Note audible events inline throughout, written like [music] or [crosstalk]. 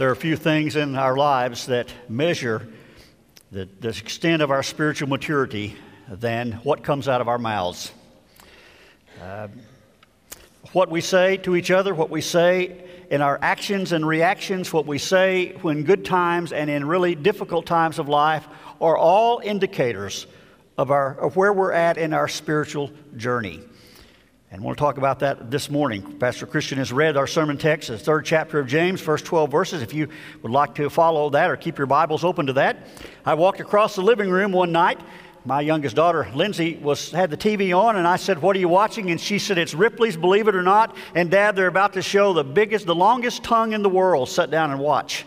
There are a few things in our lives that measure the, the extent of our spiritual maturity than what comes out of our mouths. Uh, what we say to each other, what we say in our actions and reactions, what we say when good times and in really difficult times of life are all indicators of, our, of where we're at in our spiritual journey. And we'll talk about that this morning. Pastor Christian has read our sermon text, the third chapter of James, first 12 verses. If you would like to follow that or keep your Bibles open to that, I walked across the living room one night. My youngest daughter, Lindsay, was, had the TV on, and I said, What are you watching? And she said, It's Ripley's, believe it or not. And Dad, they're about to show the biggest, the longest tongue in the world. Sit down and watch.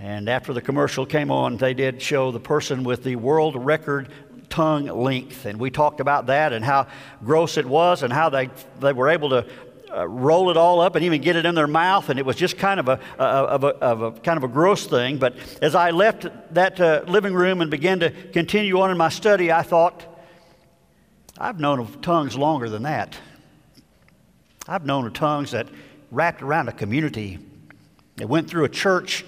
And after the commercial came on, they did show the person with the world record tongue length. And we talked about that and how gross it was and how they, they were able to uh, roll it all up and even get it in their mouth. And it was just kind of a, of a, of a kind of a gross thing. But as I left that uh, living room and began to continue on in my study, I thought, I've known of tongues longer than that. I've known of tongues that wrapped around a community. It went through a church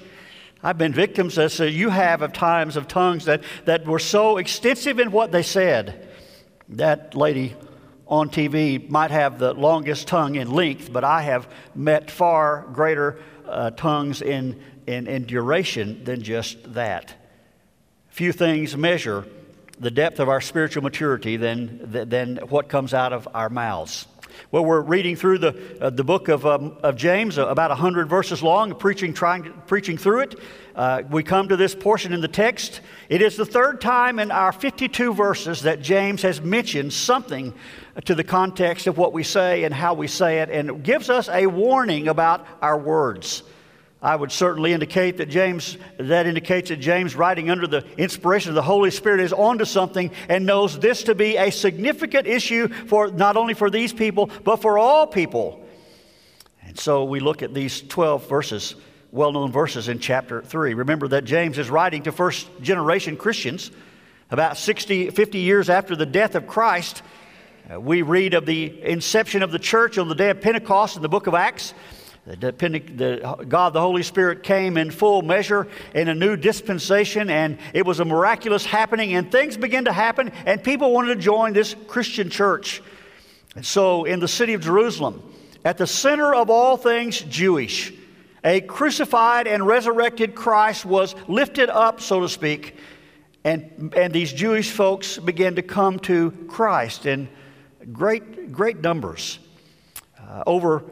I've been victims, as you have, of times of tongues that, that were so extensive in what they said. That lady on TV might have the longest tongue in length, but I have met far greater uh, tongues in, in, in duration than just that. Few things measure the depth of our spiritual maturity than, than what comes out of our mouths. Well, we're reading through the, uh, the book of, um, of James, uh, about 100 verses long, preaching, trying to, preaching through it. Uh, we come to this portion in the text. It is the third time in our 52 verses that James has mentioned something to the context of what we say and how we say it, and gives us a warning about our words. I would certainly indicate that James, that indicates that James, writing under the inspiration of the Holy Spirit, is onto something and knows this to be a significant issue for not only for these people, but for all people. And so we look at these 12 verses, well known verses in chapter 3. Remember that James is writing to first generation Christians about 60, 50 years after the death of Christ. Uh, we read of the inception of the church on the day of Pentecost in the book of Acts. The, God, the Holy Spirit, came in full measure in a new dispensation, and it was a miraculous happening, and things began to happen, and people wanted to join this Christian church. And so, in the city of Jerusalem, at the center of all things Jewish, a crucified and resurrected Christ was lifted up, so to speak, and, and these Jewish folks began to come to Christ in great, great numbers. Uh, over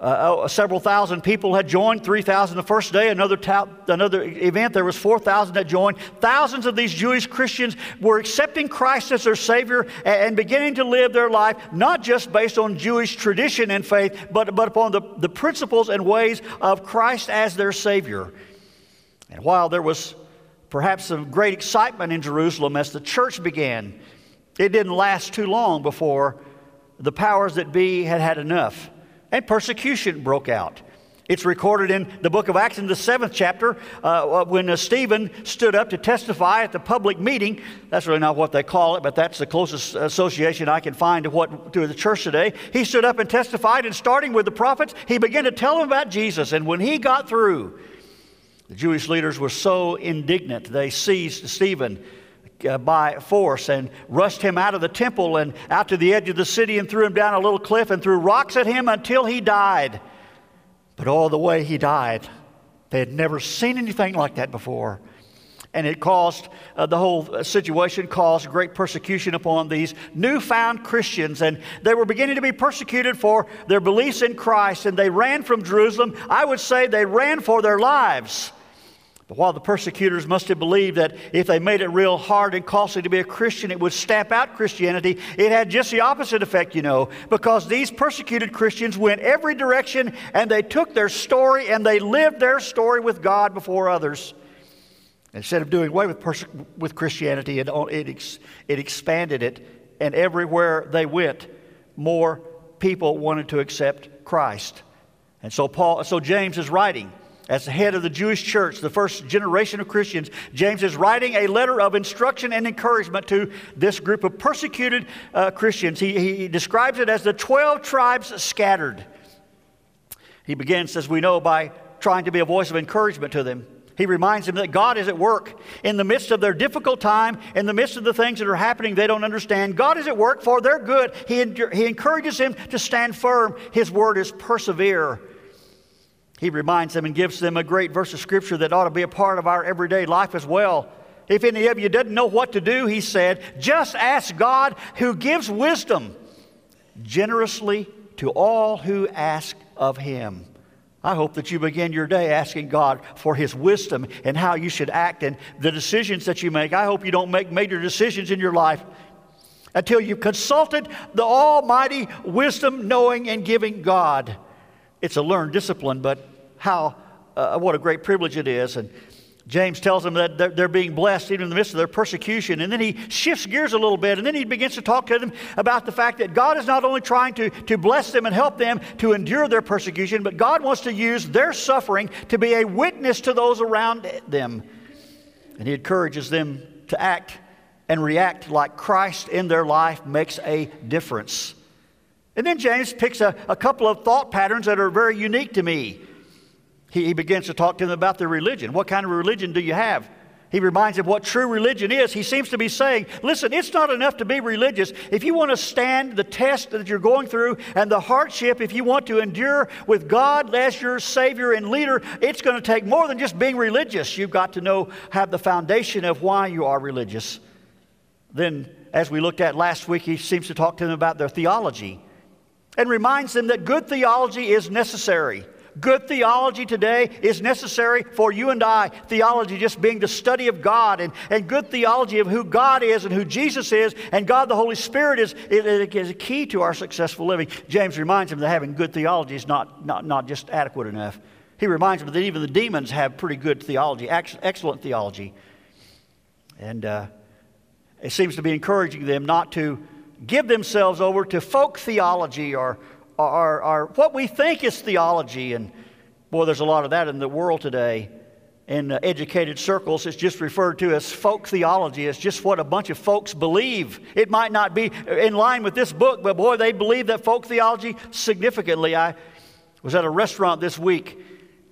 uh, oh, several thousand people had joined 3000 the first day another, ta- another event there was 4000 that joined. Thousands of these jewish christians were accepting christ as their savior and, and, beginning to live their life not just based on jewish tradition and faith but, but upon the, the principles and ways of christ as their savior. And while there was perhaps some great excitement in jerusalem as the church began it didn't last too long before the powers that be had had enough and persecution broke out. It's recorded in the book of Acts in the seventh chapter uh, when uh, Stephen stood up to testify at the public meeting. That's really not what they call it, but that's the closest association I can find to what to the church today. He stood up and testified, and starting with the prophets, he began to tell them about Jesus. And when he got through, the Jewish leaders were so indignant they seized Stephen uh, by force and rushed him out of the temple and out to the edge of the city and threw him down a little cliff and threw rocks at him until he died. But all the way he died, they had never seen anything like that before. And it caused, uh, the whole situation caused great persecution upon these newfound Christians. And they were beginning to be persecuted for their beliefs in Christ. And they ran from Jerusalem. I would say they ran for their lives. But while the persecutors must have believed that if they made it real hard and costly to be a Christian, it would stamp out Christianity, it had just the opposite effect, you know, because these persecuted Christians went every direction and they took their story and they lived their story with God before others. Instead of doing away with, perse- with Christianity, it, it, ex- it expanded it, and everywhere they went, more people wanted to accept Christ. And so Paul, so James is writing as the head of the Jewish church, the first generation of Christians, James is writing a letter of instruction and encouragement to this group of persecuted uh, Christians. He, he describes it as the 12 tribes scattered. He begins, as we know, by trying to be a voice of encouragement to them. He reminds them that God is at work in the midst of their difficult time, in the midst of the things that are happening they don't understand. God is at work for their good. He, he encourages them to stand firm. His word is persevere. He reminds them and gives them a great verse of scripture that ought to be a part of our everyday life as well. If any of you doesn't know what to do, he said, just ask God who gives wisdom generously to all who ask of him. I hope that you begin your day asking God for His wisdom and how you should act and the decisions that you make. I hope you don't make major decisions in your life until you've consulted the Almighty wisdom, knowing, and giving God. It's a learned discipline, but how, uh, what a great privilege it is. And James tells them that they're, they're, being blessed even in the midst of their persecution. And then he shifts gears a little bit, and then he begins to talk to them about the fact that God is not only trying to, to bless them and help them to endure their persecution, but God wants to use their suffering to be a witness to those around them. And he encourages them to act and react like Christ in their life makes a difference. And then James picks a, a couple of thought patterns that are very unique to me he, he begins to talk to them about their religion. What kind of religion do you have? He reminds them what true religion is. He seems to be saying, listen, it's not enough to be religious. If you want to stand the test that you're going through and the hardship, if you want to endure with God as your Savior and leader, it's going to take more than just being religious. You've got to know, have the foundation of why you are religious. Then, as we looked at last week, he seems to talk to them about their theology and reminds them that good theology is necessary. Good theology today is necessary for you and I. Theology just being the study of God, and, and good theology of who God is and who Jesus is, and God the Holy Spirit is, is, a key to our successful living. James reminds him that having good theology is not, not, not just adequate enough. He reminds him that even the demons have pretty good theology, excellent theology. And uh, it seems to be encouraging them not to give themselves over to folk theology or our, our, what we think is theology. And boy, there's a lot of that in the world today. In uh, educated circles, it's just referred to as folk theology. It's just what a bunch of folks believe. It might not be in line with this book, but boy, they believe that folk theology significantly. I was at a restaurant this week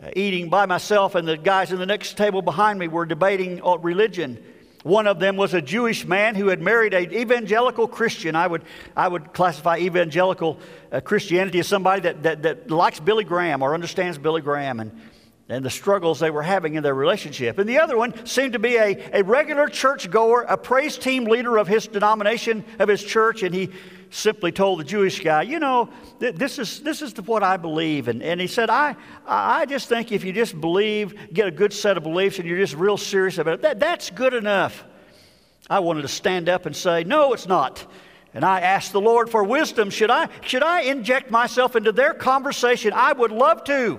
uh, eating by myself, and the guys in the next table behind me were debating uh, religion. One of them was a Jewish man who had married an evangelical Christian. I would, I would classify evangelical uh, Christianity as somebody that, that, that likes Billy Graham or understands Billy Graham and, and the struggles they were having in their relationship. And the other one seemed to be a, a regular churchgoer, a praise team leader of his denomination, of his church, and he simply told the Jewish guy, You know, th- this is, this is what I believe. And, and he said, I, I just think if you just believe, get a good set of beliefs, and you're just real serious about it, that, that's good enough. I wanted to stand up and say, No, it's not. And I asked the Lord for wisdom. Should I, should I inject myself into their conversation? I would love to.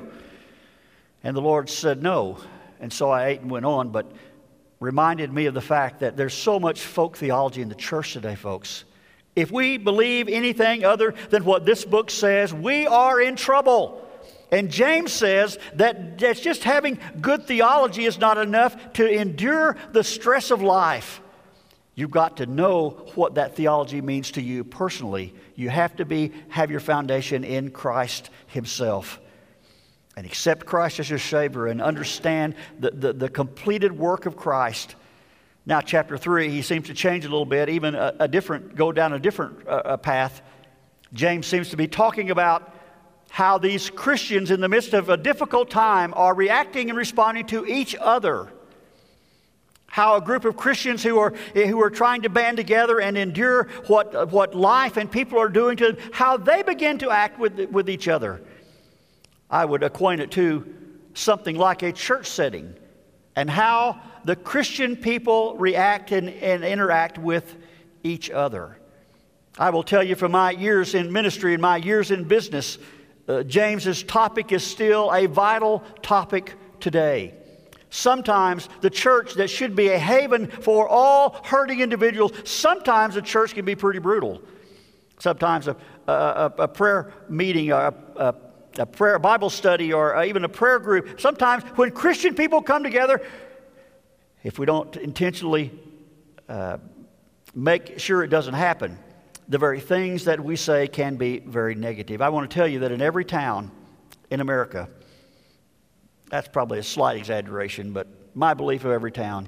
And the Lord said, No. And so I ate and went on, but reminded me of the fact that there's so much folk theology in the church today, folks. If we believe anything other than what this book says, we are in trouble. And James says that just having good theology is not enough to endure the stress of life. You've got to know what that theology means to you personally. You have to be have your foundation in Christ Himself. And accept Christ as your Savior and understand the, the, the completed work of Christ now, chapter 3, he seems to change a little bit, even a, a different, go down a different uh, path. James seems to be talking about how these Christians, in the midst of a difficult time, are reacting and responding to each other. How a group of Christians who are, who are trying to band together and endure what, what life and people are doing to them, how they begin to act with, with each other. I would acquaint it to something like a church setting and how the Christian people react and, and interact with each other. I will tell you from my years in ministry and my years in business, uh, James's topic is still a vital topic today. Sometimes the church that should be a haven for all hurting individuals, sometimes the church can be pretty brutal. Sometimes a, a, a prayer meeting, a, a, a prayer a Bible study, or even a prayer group, sometimes when Christian people come together, if we don't intentionally uh, make sure it doesn't happen, the very things that we say can be very negative. I want to tell you that in every town in America, That's probably a slight exaggeration, but my belief of every town.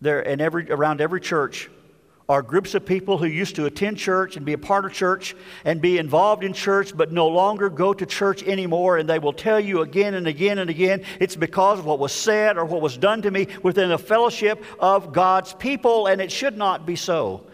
There, and every, around every church are groups of people who used to attend church and be a part of church and be involved in church, but no longer go to church anymore. And they will tell you again and again and again it's because of what was said or what was done to me within the fellowship of God's people, and it should not be so.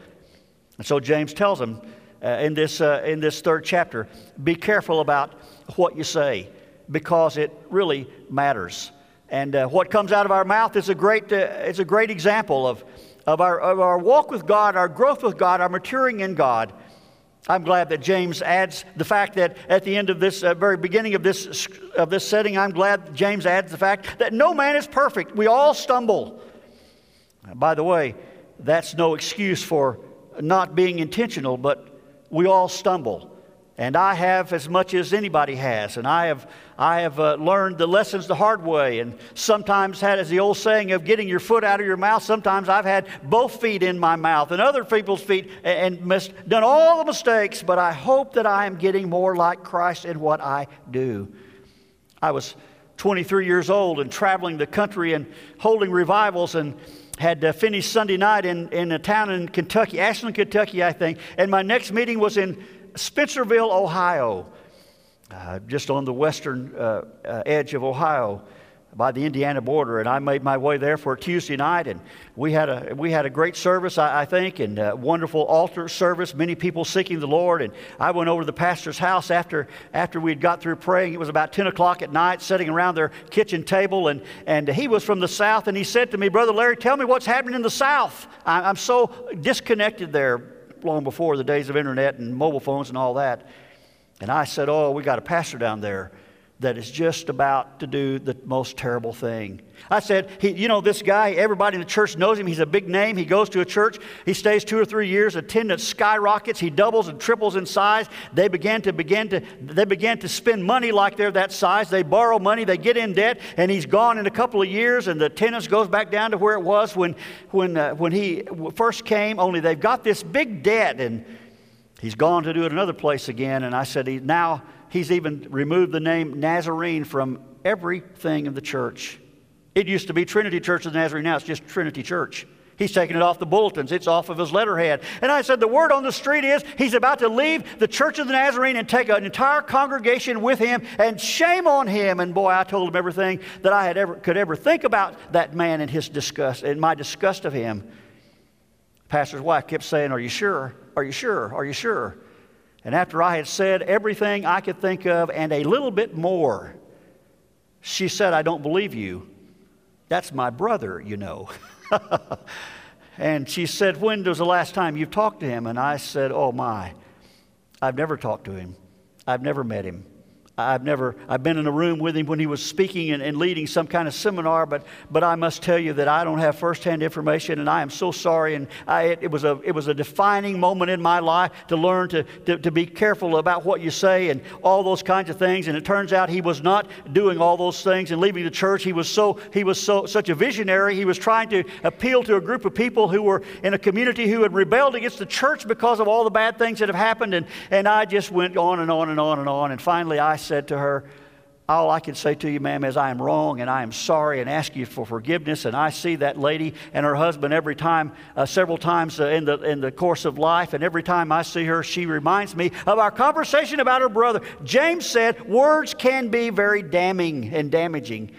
And so James tells them uh, in, this, uh, in this third chapter be careful about what you say because it really matters. And uh, what comes out of our mouth is a great, uh, it's a great example of, of, our, of our walk with God, our growth with God, our maturing in God. I'm glad that James adds the fact that at the end of this, uh, very beginning of this, of this setting, I'm glad James adds the fact that no man is perfect. We all stumble. By the way, that's no excuse for not being intentional, but we all stumble. And I have as much as anybody has. And I have, I have uh, learned the lessons the hard way. And sometimes had, as the old saying of getting your foot out of your mouth, sometimes I've had both feet in my mouth and other people's feet and, and missed, done all the mistakes. But I hope that I am getting more like Christ in what I do. I was 23 years old and traveling the country and holding revivals and had uh, finished Sunday night in, in a town in Kentucky, Ashland, Kentucky, I think. And my next meeting was in Spencerville, Ohio, uh, just on the western uh, uh, edge of Ohio by the Indiana border, and I made my way there for Tuesday night, and we had a we had a great service, I, I think, and a wonderful altar service. Many people seeking the Lord, and I went over to the pastor's house after after we'd got through praying. It was about ten o'clock at night, sitting around their kitchen table, and and he was from the south, and he said to me, "Brother Larry, tell me what's happening in the south. I, I'm so disconnected there long before the days of internet and mobile phones and all that. And I said, Oh, we got a pastor down there that is just about to do the most terrible thing. I said, he, You know, this guy, everybody in the church knows him. He's a big name. He goes to a church, he stays two or three years, attendance skyrockets, he doubles and triples in size. They began to begin to they began to spend money like they're that size. They borrow money, they get in debt, and he's gone in a couple of years, and the attendance goes back down to where it was when when uh, when he first came, only they've got this big debt and he's gone to do it another place again. And I said, he now he's even removed the name Nazarene from everything in the church. It used to be Trinity Church of the Nazarene, now it's just Trinity Church. He's taken it off the bulletins. It's off of his letterhead. And I said, the word on the street is he's about to leave the Church of the Nazarene and take an entire congregation with him, and shame on him. And boy, I told him everything that I had ever, could ever think about that man and his disgust, and my disgust of him. Pastor's wife kept saying, Are you sure? Are you sure? Are you sure? And after I had said everything I could think of and a little bit more, she said, I don't believe you. That's my brother, you know. [laughs] and she said, When was the last time you've talked to him? And I said, Oh my, I've never talked to him. I've never met him. I've never, I've been in a room with him when he was speaking and, and, leading some kind of seminar, but, but I must tell you that I don't have firsthand information and I am so sorry. And I, it, it, was a, it was a defining moment in my life to learn to, to, to be careful about what you say and all those kinds of things. And it turns out he was not doing all those things and leaving the church. He was so, he was so, such a visionary. He was trying to appeal to a group of people who were in a community who had rebelled against the church because of all the bad things that have happened. And, and I just went on and on and on and on. And finally I said to her, all I can say to you, ma'am, is I am wrong and I am sorry and ask you for forgiveness. And I see that lady and her husband every time, uh, several times uh, in, the, in the course of life. And every time I see her, she reminds me of our conversation about her brother. James said, Words can be very damning and damaging,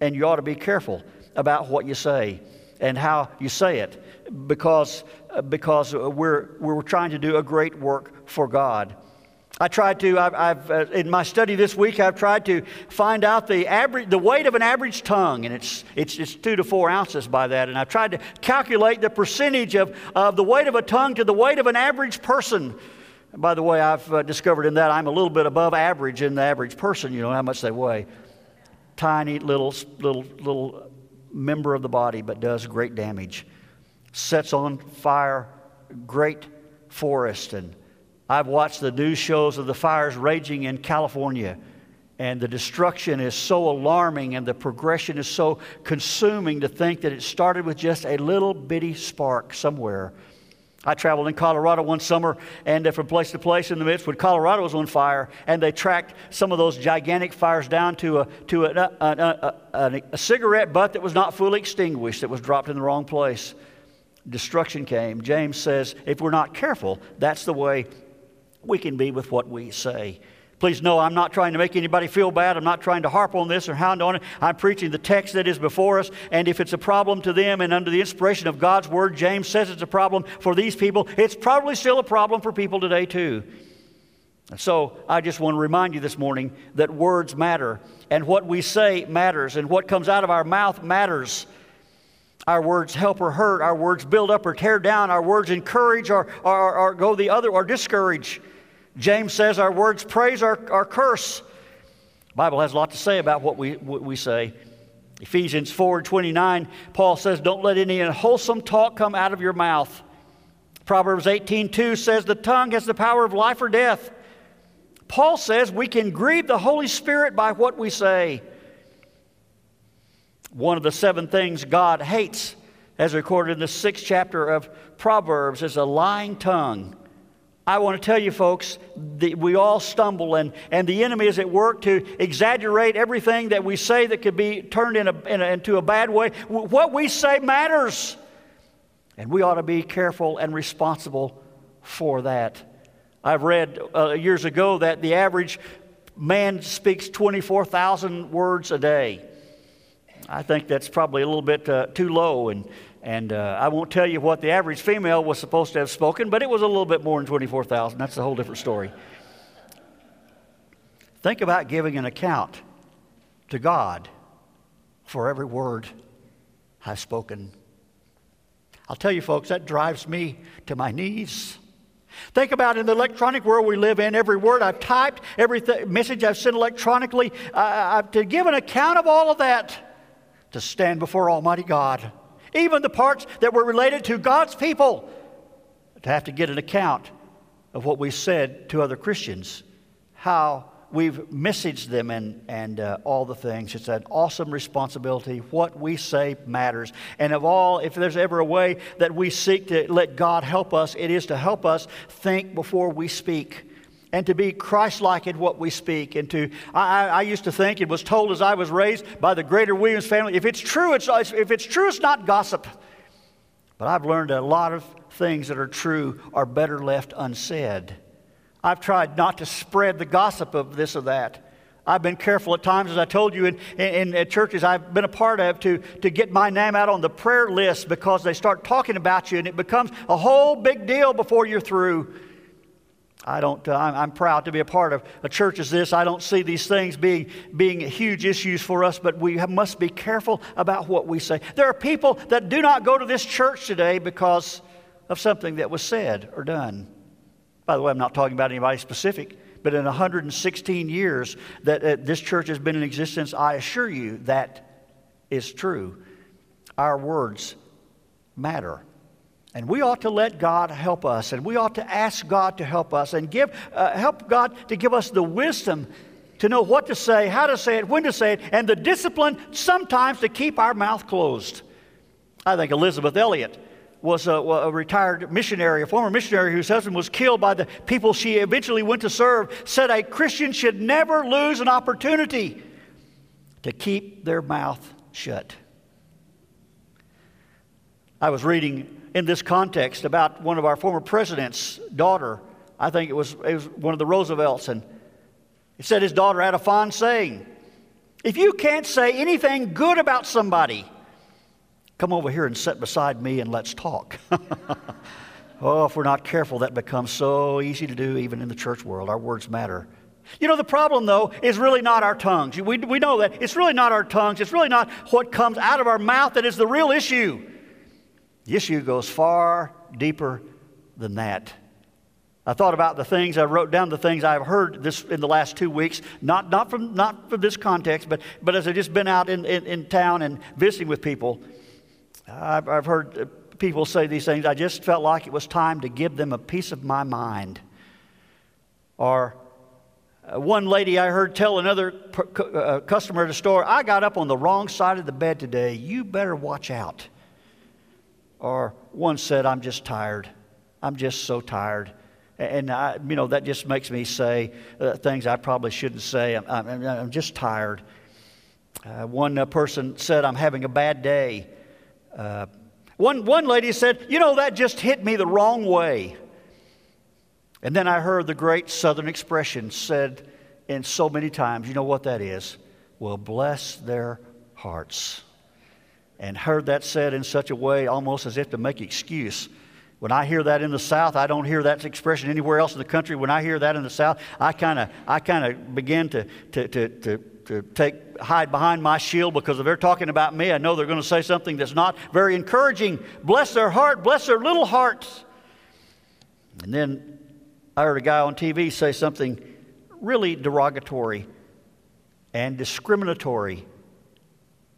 and you ought to be careful about what you say and how you say it because, uh, because we're, we're trying to do a great work for God. I tried to, I've, I've uh, in my study this week, I've tried to find out the, average, the weight of an average tongue, and it's, it's, it's two to four ounces by that. And I've tried to calculate the percentage of, of the weight of a tongue to the weight of an average person. By the way, I've uh, discovered in that I'm a little bit above average in the average person, you know, how much they weigh. Tiny little, little, little member of the body, but does great damage. Sets on fire great forest and I've watched the news shows of the fires raging in California, and the destruction is so alarming and the progression is so consuming to think that it started with just a little bitty spark somewhere. I traveled in Colorado one summer, and from place to place in the midst when Colorado was on fire, and they tracked some of those gigantic fires down to a, to a, a, a, a cigarette butt that was not fully extinguished, that was dropped in the wrong place. Destruction came. James says, if we're not careful, that's the way we can be with what we say. Please know I'm not trying to make anybody feel bad. I'm not trying to harp on this or hound on it. I'm preaching the text that is before us. And if it's a problem to them and under the inspiration of God's word, James says it's a problem for these people, it's probably still a problem for people today too. So I just want to remind you this morning that words matter and what we say matters and what comes out of our mouth matters. Our words help or hurt. Our words build up or tear down. Our words encourage or, or, or go the other or discourage. James says our words praise or, or curse. The Bible has a lot to say about what we, what we say. Ephesians 4 29, Paul says, Don't let any unwholesome talk come out of your mouth. Proverbs 18 2 says, The tongue has the power of life or death. Paul says we can grieve the Holy Spirit by what we say. One of the seven things God hates, as recorded in the sixth chapter of Proverbs, is a lying tongue. I want to tell you, folks, that we all stumble, and, and the enemy is at work to exaggerate everything that we say that could be turned in a, in a, into a bad way. What we say matters, and we ought to be careful and responsible for that. I've read uh, years ago that the average man speaks 24,000 words a day. I think that's probably a little bit uh, too low, and and uh, I won't tell you what the average female was supposed to have spoken, but it was a little bit more than 24,000. That's a whole different story. Think about giving an account to God for every word I've spoken. I'll tell you, folks, that drives me to my knees. Think about in the electronic world we live in, every word I've typed, every th- message I've sent electronically, uh, to give an account of all of that, to stand before Almighty God even the parts that were related to God's people, to have to get an account of what we said to other Christians, how we've messaged them and, and uh, all the things. It's an awesome responsibility. What we say matters. And of all, if there's ever a way that we seek to let God help us, it is to help us think before we speak and to be Christ like in what we speak. And to, I, I, used to think, it was told as I was raised by the greater Williams family, if it's true, it's, if it's true, it's not gossip. But I've learned a lot of things that are true are better left unsaid. I've tried not to spread the gossip of this or that. I've been careful at times, as I told you, in, in, in, churches I've been a part of, to, to get my name out on the prayer list because they start talking about you and it becomes a whole big deal before you're through. I don't, uh, I'm proud to be a part of a church as this. I don't see these things being, being huge issues for us, but we have, must be careful about what we say. There are people that do not go to this church today because of something that was said or done. By the way, I'm not talking about anybody specific, but in 116 years that uh, this church has been in existence, I assure you that is true. Our words matter. And we ought to let God help us, and we ought to ask God to help us, and give, uh, help God to give us the wisdom to know what to say, how to say it, when to say it, and the discipline sometimes to keep our mouth closed. I think Elisabeth Elliot was a, a, retired missionary, a former missionary whose husband was killed by the people she eventually went to serve, said a Christian should never lose an opportunity to keep their mouth shut. I was reading in this context about one of our former president's daughter. I think it was, it was one of the Roosevelts. And he said his daughter had a fond saying If you can't say anything good about somebody, come over here and sit beside me and let's talk. [laughs] oh, if we're not careful, that becomes so easy to do even in the church world. Our words matter. You know, the problem, though, is really not our tongues. We, we know that. It's really not our tongues. It's really not what comes out of our mouth that is the real issue. The issue goes far deeper than that. I thought about the things, I wrote down the things I've heard this in the last two weeks, not, not, from, not from this context, but, but as I've just been out in, in, in town and visiting with people, I've, I've heard people say these things. I just felt like it was time to give them a piece of my mind. Or uh, one lady I heard tell another uh, customer at a store, I got up on the wrong side of the bed today. You better watch out. Or one said, I'm just tired. I'm just so tired. And, I, you know, that just makes me say uh, things I probably shouldn't say. I'm, I'm, I'm just tired. Uh, one uh, person said, I'm having a bad day. Uh, one, one lady said, You know, that just hit me the wrong way. And then I heard the great Southern expression said in so many times, you know what that is? Well, bless their hearts. And heard that said in such a way almost as if to make excuse when I hear that in the South, I don't hear that expression anywhere else in the country. When I hear that in the South, I kind of I kind of begin to, to, to, to, to take hide behind my shield because if they're talking about me, I know they're going to say something that's not very encouraging. Bless their heart, bless their little hearts. And then I heard a guy on TV say something really derogatory and discriminatory.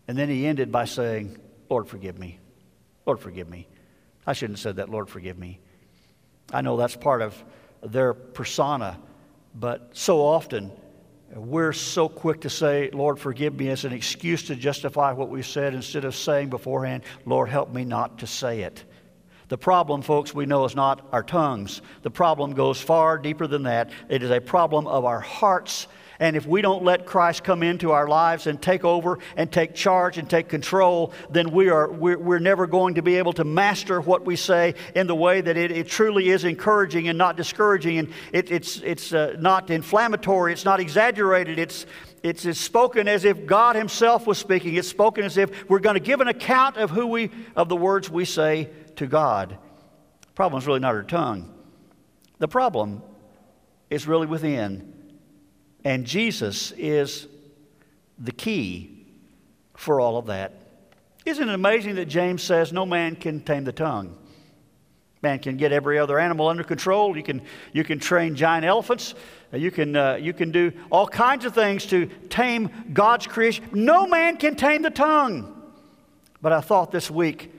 And then he ended by saying, Lord, forgive me. Lord, forgive me. I shouldn't have said that, Lord, forgive me. I know that's part of their persona, but so often we're so quick to say, Lord, forgive me, as an excuse to justify what we said instead of saying beforehand, Lord, help me not to say it. The problem, folks, we know is not our tongues. The problem goes far deeper than that. It is a problem of our hearts and if we don't let Christ come into our lives and take over and take charge and take control, then we are, we're, we're never going to be able to master what we say in the way that it, it truly is encouraging and not discouraging. And it, it's, it's uh, not inflammatory, it's not exaggerated, it's, it's, it's spoken as if God Himself was speaking. It's spoken as if we're going to give an account of who we, of the words we say to God. The problem is really not our tongue. The problem is really within. And Jesus is the key for all of that. Isn't it amazing that James says no man can tame the tongue? Man can get every other animal under control. You can, you can train giant elephants. You can, uh, you can do all kinds of things to tame God's creation. No man can tame the tongue. But I thought this week,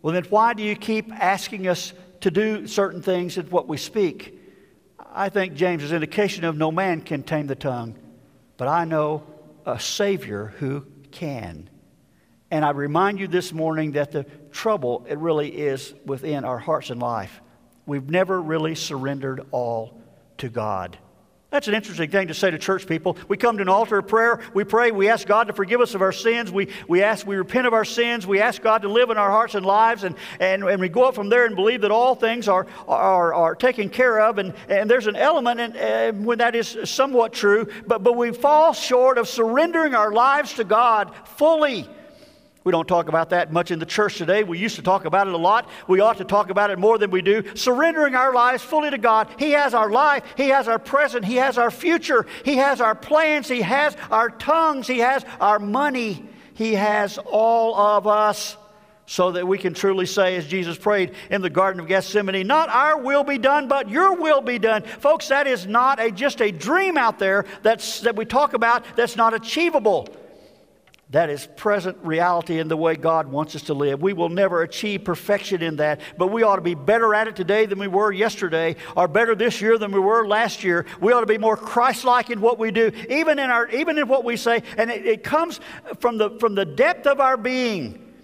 well, then why do you keep asking us to do certain things in what we speak? I think James is indication of no man can tame the tongue, but I know a Savior who can. And I remind you this morning that the trouble, it really is within our hearts and life. We've never really surrendered all to God. That's an interesting thing to say to church people. We come to an altar of prayer, we pray, we ask God to forgive us of our sins, we, we ask, we repent of our sins, we ask God to live in our hearts and lives, and, and, and we go up from there and believe that all things are, are, are taken care of. And, and there's an element in, uh, when that is somewhat true, but, but we fall short of surrendering our lives to God fully. We don't talk about that much in the church today. We used to talk about it a lot. We ought to talk about it more than we do. Surrendering our lives fully to God. He has our life, He has our present, He has our future, He has our plans, He has our tongues, He has our money, He has all of us. So that we can truly say, as Jesus prayed in the Garden of Gethsemane, not our will be done, but your will be done. Folks, that is not a, just a dream out there that's, that we talk about that's not achievable. That is present reality in the way God wants us to live. We will never achieve perfection in that, but we ought to be better at it today than we were yesterday, or better this year than we were last year. We ought to be more Christ-like in what we do, even in our, even in what we say, and it, it comes from the from the depth of our being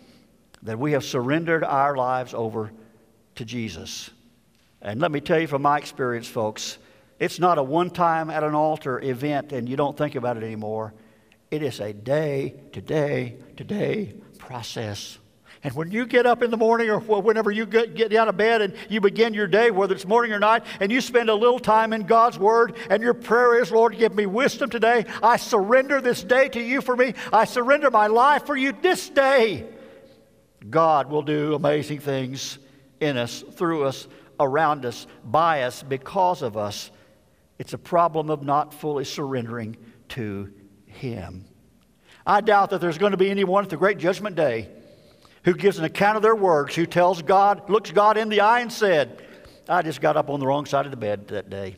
that we have surrendered our lives over to Jesus. And let me tell you from my experience, folks, it's not a one-time at an altar event, and you don't think about it anymore. It is a day to day to day process. And when you get up in the morning or whenever you get, get out of bed and you begin your day, whether it's morning or night, and you spend a little time in God's Word, and your prayer is, Lord, give me wisdom today. I surrender this day to you for me. I surrender my life for you this day. God will do amazing things in us, through us, around us, by us, because of us. It's a problem of not fully surrendering to him. I doubt that there's going to be anyone at the great judgment day who gives an account of their works, who tells God, looks God in the eye and said, I just got up on the wrong side of the bed that day.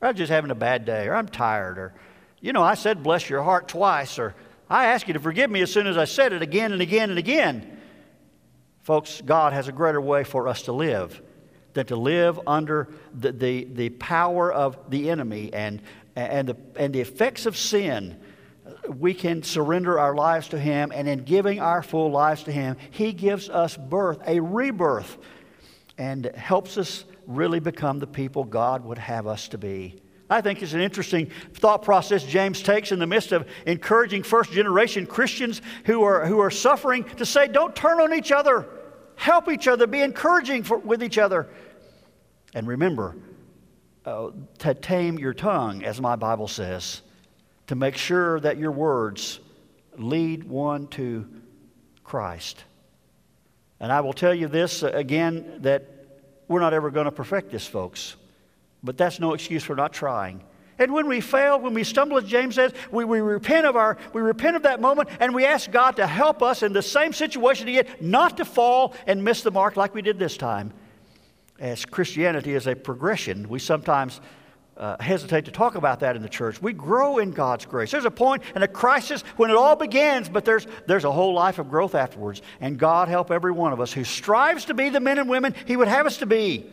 Or I'm just having a bad day, or I'm tired, or, you know, I said, bless your heart twice, or I ask you to forgive me as soon as I said it again and again and again. Folks, God has a greater way for us to live than to live under the, the, the power of the enemy and, and, the, and the effects of sin we can surrender our lives to Him, and in giving our full lives to Him, He gives us birth, a rebirth, and helps us really become the people God would have us to be. I think it's an interesting thought process James takes in the midst of encouraging first generation Christians who are, who are suffering to say, don't turn on each other, help each other, be encouraging for, with each other. And remember uh, to tame your tongue, as my Bible says, to make sure that your words lead one to Christ. And I will tell you this uh, again that we're not ever going to perfect this, folks. But that's no excuse for not trying. And when we fail, when we stumble, as James says, we, we repent of our we repent of that moment and we ask God to help us in the same situation again, not to fall and miss the mark like we did this time. As Christianity is a progression, we sometimes uh, hesitate to talk about that in the church. We grow in God's grace. There's a point and a crisis when it all begins, but there's, there's a whole life of growth afterwards. And God help every one of us who strives to be the men and women He would have us to be,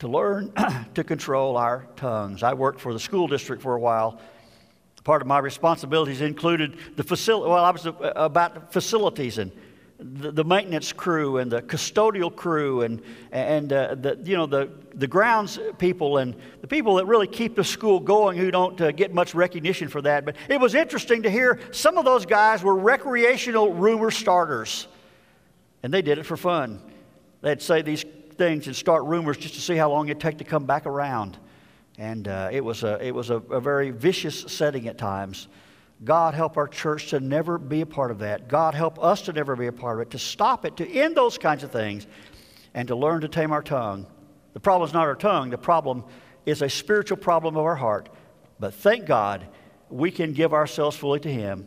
to learn [clears throat] to control our tongues. I worked for the school district for a while. Part of my responsibilities included the facility, well, I was about facilities and the, the, maintenance crew and the custodial crew and, and uh, the, you know, the, the grounds people and the people that really keep the school going who don't uh, get much recognition for that. But it was interesting to hear some of those guys were recreational rumor starters, and they did it for fun. They'd say these things and start rumors just to see how long it'd take to come back around. And uh, it was, a, it was a, a very vicious setting at times. God help our church to never be a part of that. God help us to never be a part of it, to stop it, to end those kinds of things, and to learn to tame our tongue. The problem is not our tongue, the problem is a spiritual problem of our heart. But thank God we can give ourselves fully to Him.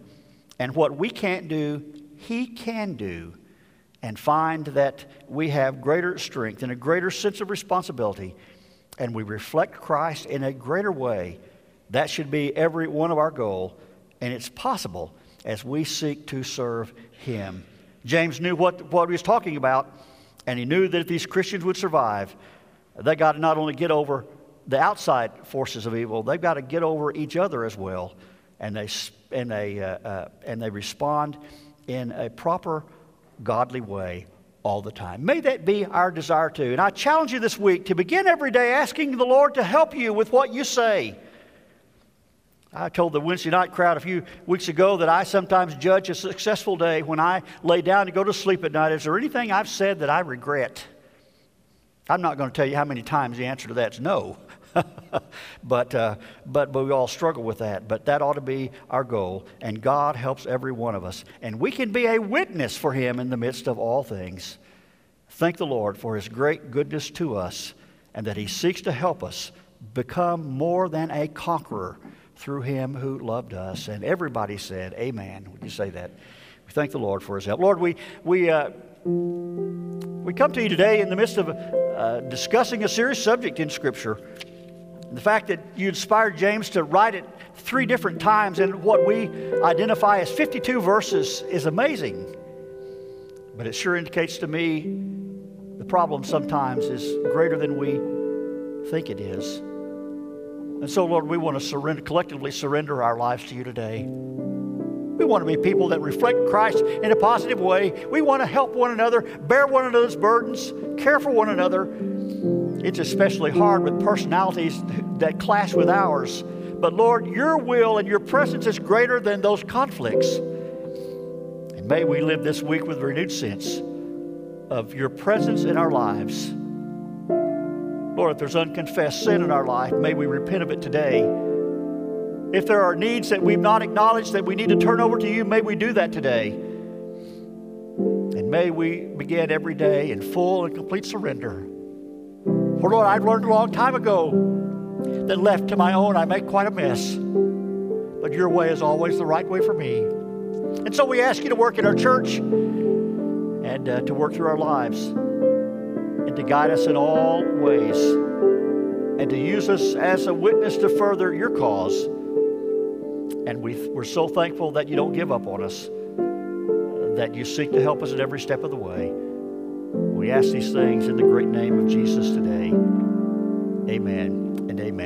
And what we can't do, He can do. And find that we have greater strength and a greater sense of responsibility, and we reflect Christ in a greater way. That should be every one of our goal and it's possible as we seek to serve Him. James knew what, what he was talking about, and he knew that if these Christians would survive, they got to not only get over the outside forces of evil, they've got to get over each other as well. And they, and they, uh, uh, and they respond in a proper, godly way all the time. May that be our desire too. And I challenge you this week to begin every day asking the Lord to help you with what you say. I told the Wednesday night crowd a few weeks ago that I sometimes judge a successful day when I lay down to go to sleep at night. Is there anything I've said that I regret? I'm not going to tell you how many times the answer to that is no. [laughs] but, uh, but, but we all struggle with that. But that ought to be our goal. And God helps every one of us. And we can be a witness for Him in the midst of all things. Thank the Lord for His great goodness to us and that He seeks to help us become more than a conqueror through him who loved us. And everybody said, Amen. Would you say that? We thank the Lord for his help. Lord, we, we, uh, we come to you today in the midst of uh, discussing a serious subject in Scripture. The fact that you inspired James to write it three different times in what we identify as 52 verses is amazing. But it sure indicates to me the problem sometimes is greater than we think it is. And so, Lord, we want to surrender, collectively surrender our lives to you today. We want to be people that reflect Christ in a positive way. We want to help one another, bear one another's burdens, care for one another. It's especially hard with personalities that clash with ours. But Lord, your will and your presence is greater than those conflicts. And may we live this week with a renewed sense of your presence in our lives. Lord, if there's unconfessed sin in our life, may we repent of it today. If there are needs that we've not acknowledged that we need to turn over to you, may we do that today. And may we begin every day in full and complete surrender. For Lord, I learned a long time ago that left to my own, I make quite a mess. But your way is always the right way for me. And so we ask you to work in our church and uh, to work through our lives and to guide us in all ways and to use us as a witness to further your cause. And we we're so thankful that you don't give up on us, that you seek to help us at every step of the way. We ask these things in the great name of Jesus today. Amen and amen.